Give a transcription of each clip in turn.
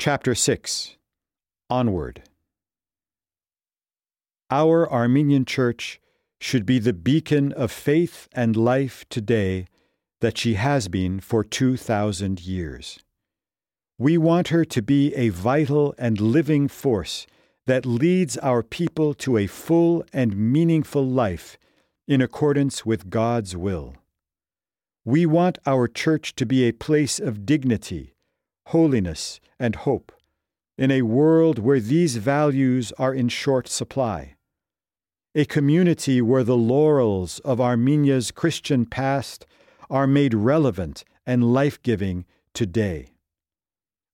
Chapter 6 Onward. Our Armenian Church should be the beacon of faith and life today that she has been for 2,000 years. We want her to be a vital and living force that leads our people to a full and meaningful life in accordance with God's will. We want our church to be a place of dignity, holiness, and hope in a world where these values are in short supply. A community where the laurels of Armenia's Christian past are made relevant and life giving today.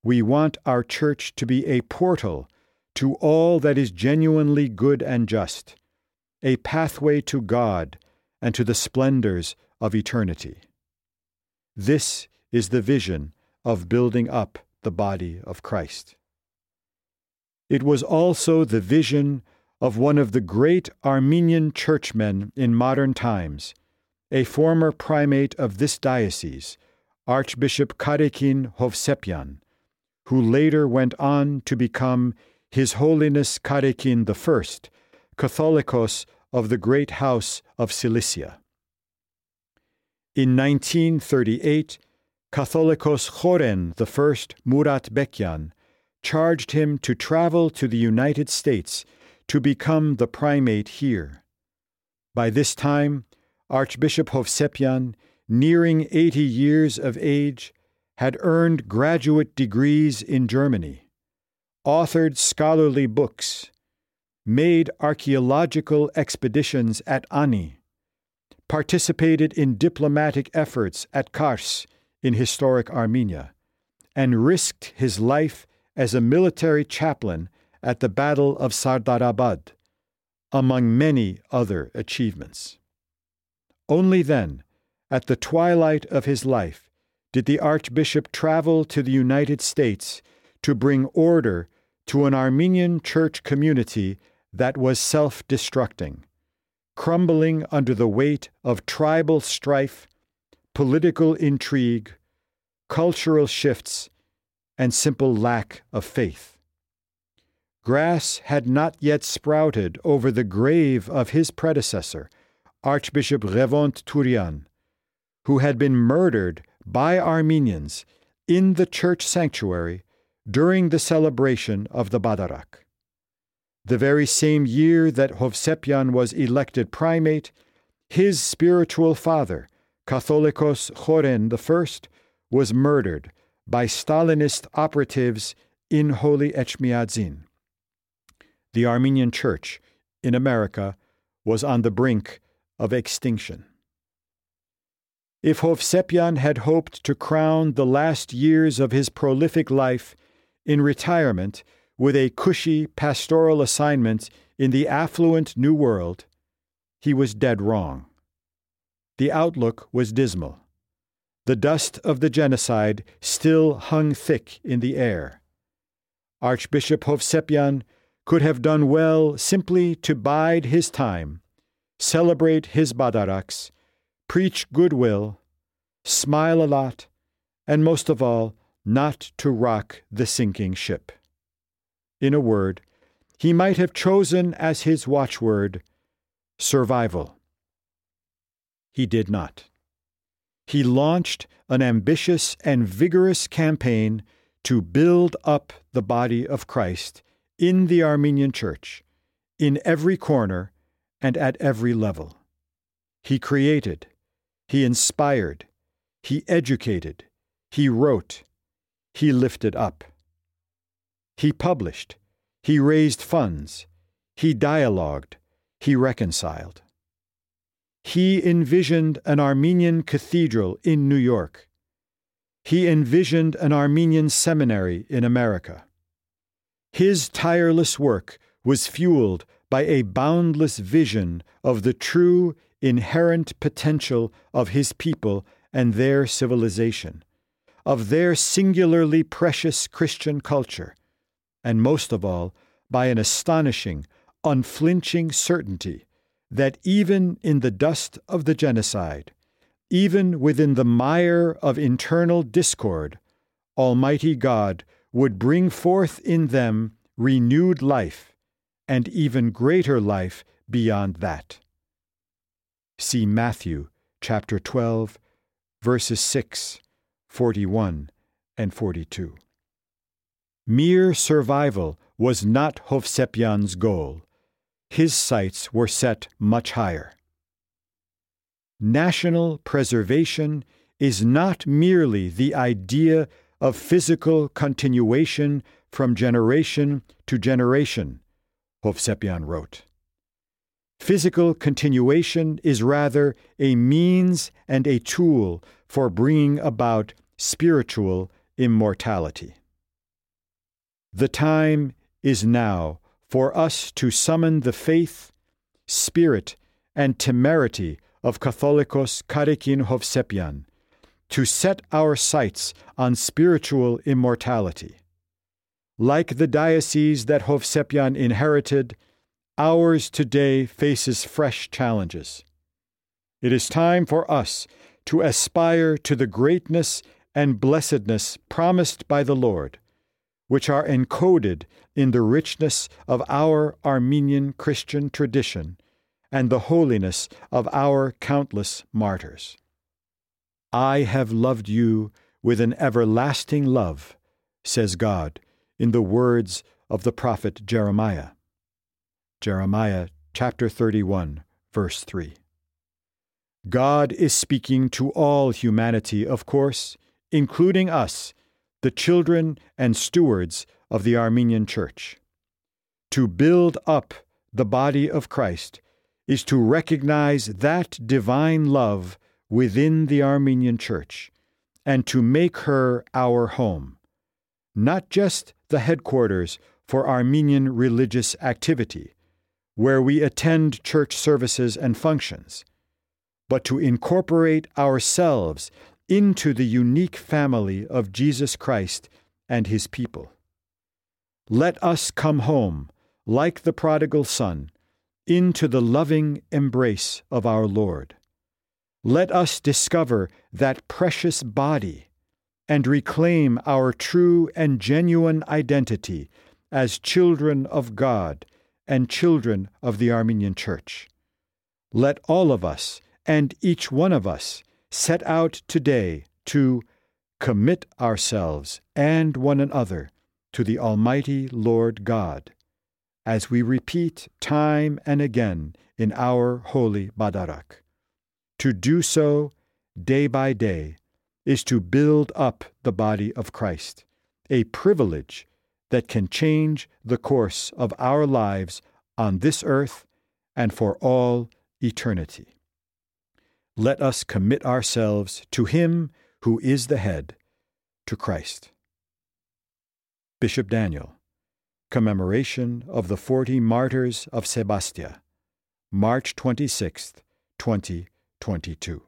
We want our church to be a portal to all that is genuinely good and just, a pathway to God and to the splendors of eternity. This is the vision of building up the body of Christ. It was also the vision of one of the great Armenian churchmen in modern times, a former primate of this diocese, Archbishop Karekin Hovsepian, who later went on to become His Holiness Karekin I, Catholicos of the great house of Cilicia. In 1938, Catholicos Khoren I Murat Bekyan charged him to travel to the United States to become the primate here. By this time, Archbishop Hovsepian, nearing 80 years of age, had earned graduate degrees in Germany, authored scholarly books, made archaeological expeditions at Ani, participated in diplomatic efforts at Kars in historic Armenia, and risked his life as a military chaplain at the Battle of Sardarabad, among many other achievements. Only then, at the twilight of his life, did the Archbishop travel to the United States to bring order to an Armenian church community that was self destructing, crumbling under the weight of tribal strife, political intrigue, cultural shifts, and simple lack of faith. Grass had not yet sprouted over the grave of his predecessor, Archbishop Ghevont Turian, who had been murdered by Armenians in the church sanctuary during the celebration of the Badarak. The very same year that Hovsepian was elected primate, his spiritual father, Catholicos Khoren I, was murdered by Stalinist operatives in Holy Echmiadzin. The Armenian Church in America was on the brink of extinction. If Hovsepian had hoped to crown the last years of his prolific life in retirement with a cushy pastoral assignment in the affluent New World, he was dead wrong. The outlook was dismal. The dust of the genocide still hung thick in the air. Archbishop Hovsepian could have done well simply to bide his time, celebrate his badaraks, preach goodwill, smile a lot, and most of all, not to rock the sinking ship. In a word, he might have chosen as his watchword survival. He did not. He launched an ambitious and vigorous campaign to build up the body of Christ in the Armenian Church, in every corner and at every level. He created, he inspired, he educated, he wrote, he lifted up. He published, he raised funds, he dialogued, he reconciled. He envisioned an Armenian cathedral in New York. He envisioned an Armenian seminary in America. His tireless work was fueled by a boundless vision of the true, inherent potential of his people and their civilization, of their singularly precious Christian culture and most of all, by an astonishing, unflinching certainty that even in the dust of the genocide, even within the mire of internal discord, Almighty God would bring forth in them renewed life and even greater life beyond that. See Matthew chapter 12, verses 6, 41, and 42. Mere survival was not Hovsepian's goal. His sights were set much higher. National preservation is not merely the idea of physical continuation from generation to generation, Hovsepian wrote. Physical continuation is rather a means and a tool for bringing about spiritual immortality. The time is now for us to summon the faith, spirit, and temerity of Catholicos Karekin Hovsepian, to set our sights on spiritual immortality. Like the diocese that Hovsepian inherited, ours today faces fresh challenges. It is time for us to aspire to the greatness and blessedness promised by the Lord which are encoded in the richness of our Armenian Christian tradition and the holiness of our countless martyrs. I have loved you with an everlasting love, says God in the words of the prophet Jeremiah. Jeremiah chapter 31, verse 3. God is speaking to all humanity, of course, including us the children and stewards of the Armenian Church. To build up the body of Christ is to recognize that divine love within the Armenian Church and to make her our home, not just the headquarters for Armenian religious activity, where we attend church services and functions, but to incorporate ourselves into the unique family of Jesus Christ and his people. Let us come home, like the prodigal son, into the loving embrace of our Lord. Let us discover that precious body and reclaim our true and genuine identity as children of God and children of the Armenian Church. Let all of us and each one of us set out today to commit ourselves and one another to the Almighty Lord God, as we repeat time and again in our holy Badarak. To do so day by day is to build up the body of Christ, a privilege that can change the course of our lives on this earth and for all eternity let us commit ourselves to Him who is the head, to Christ. Bishop Daniel, Commemoration of the Forty Martyrs of Sebastia, March 26, 2022.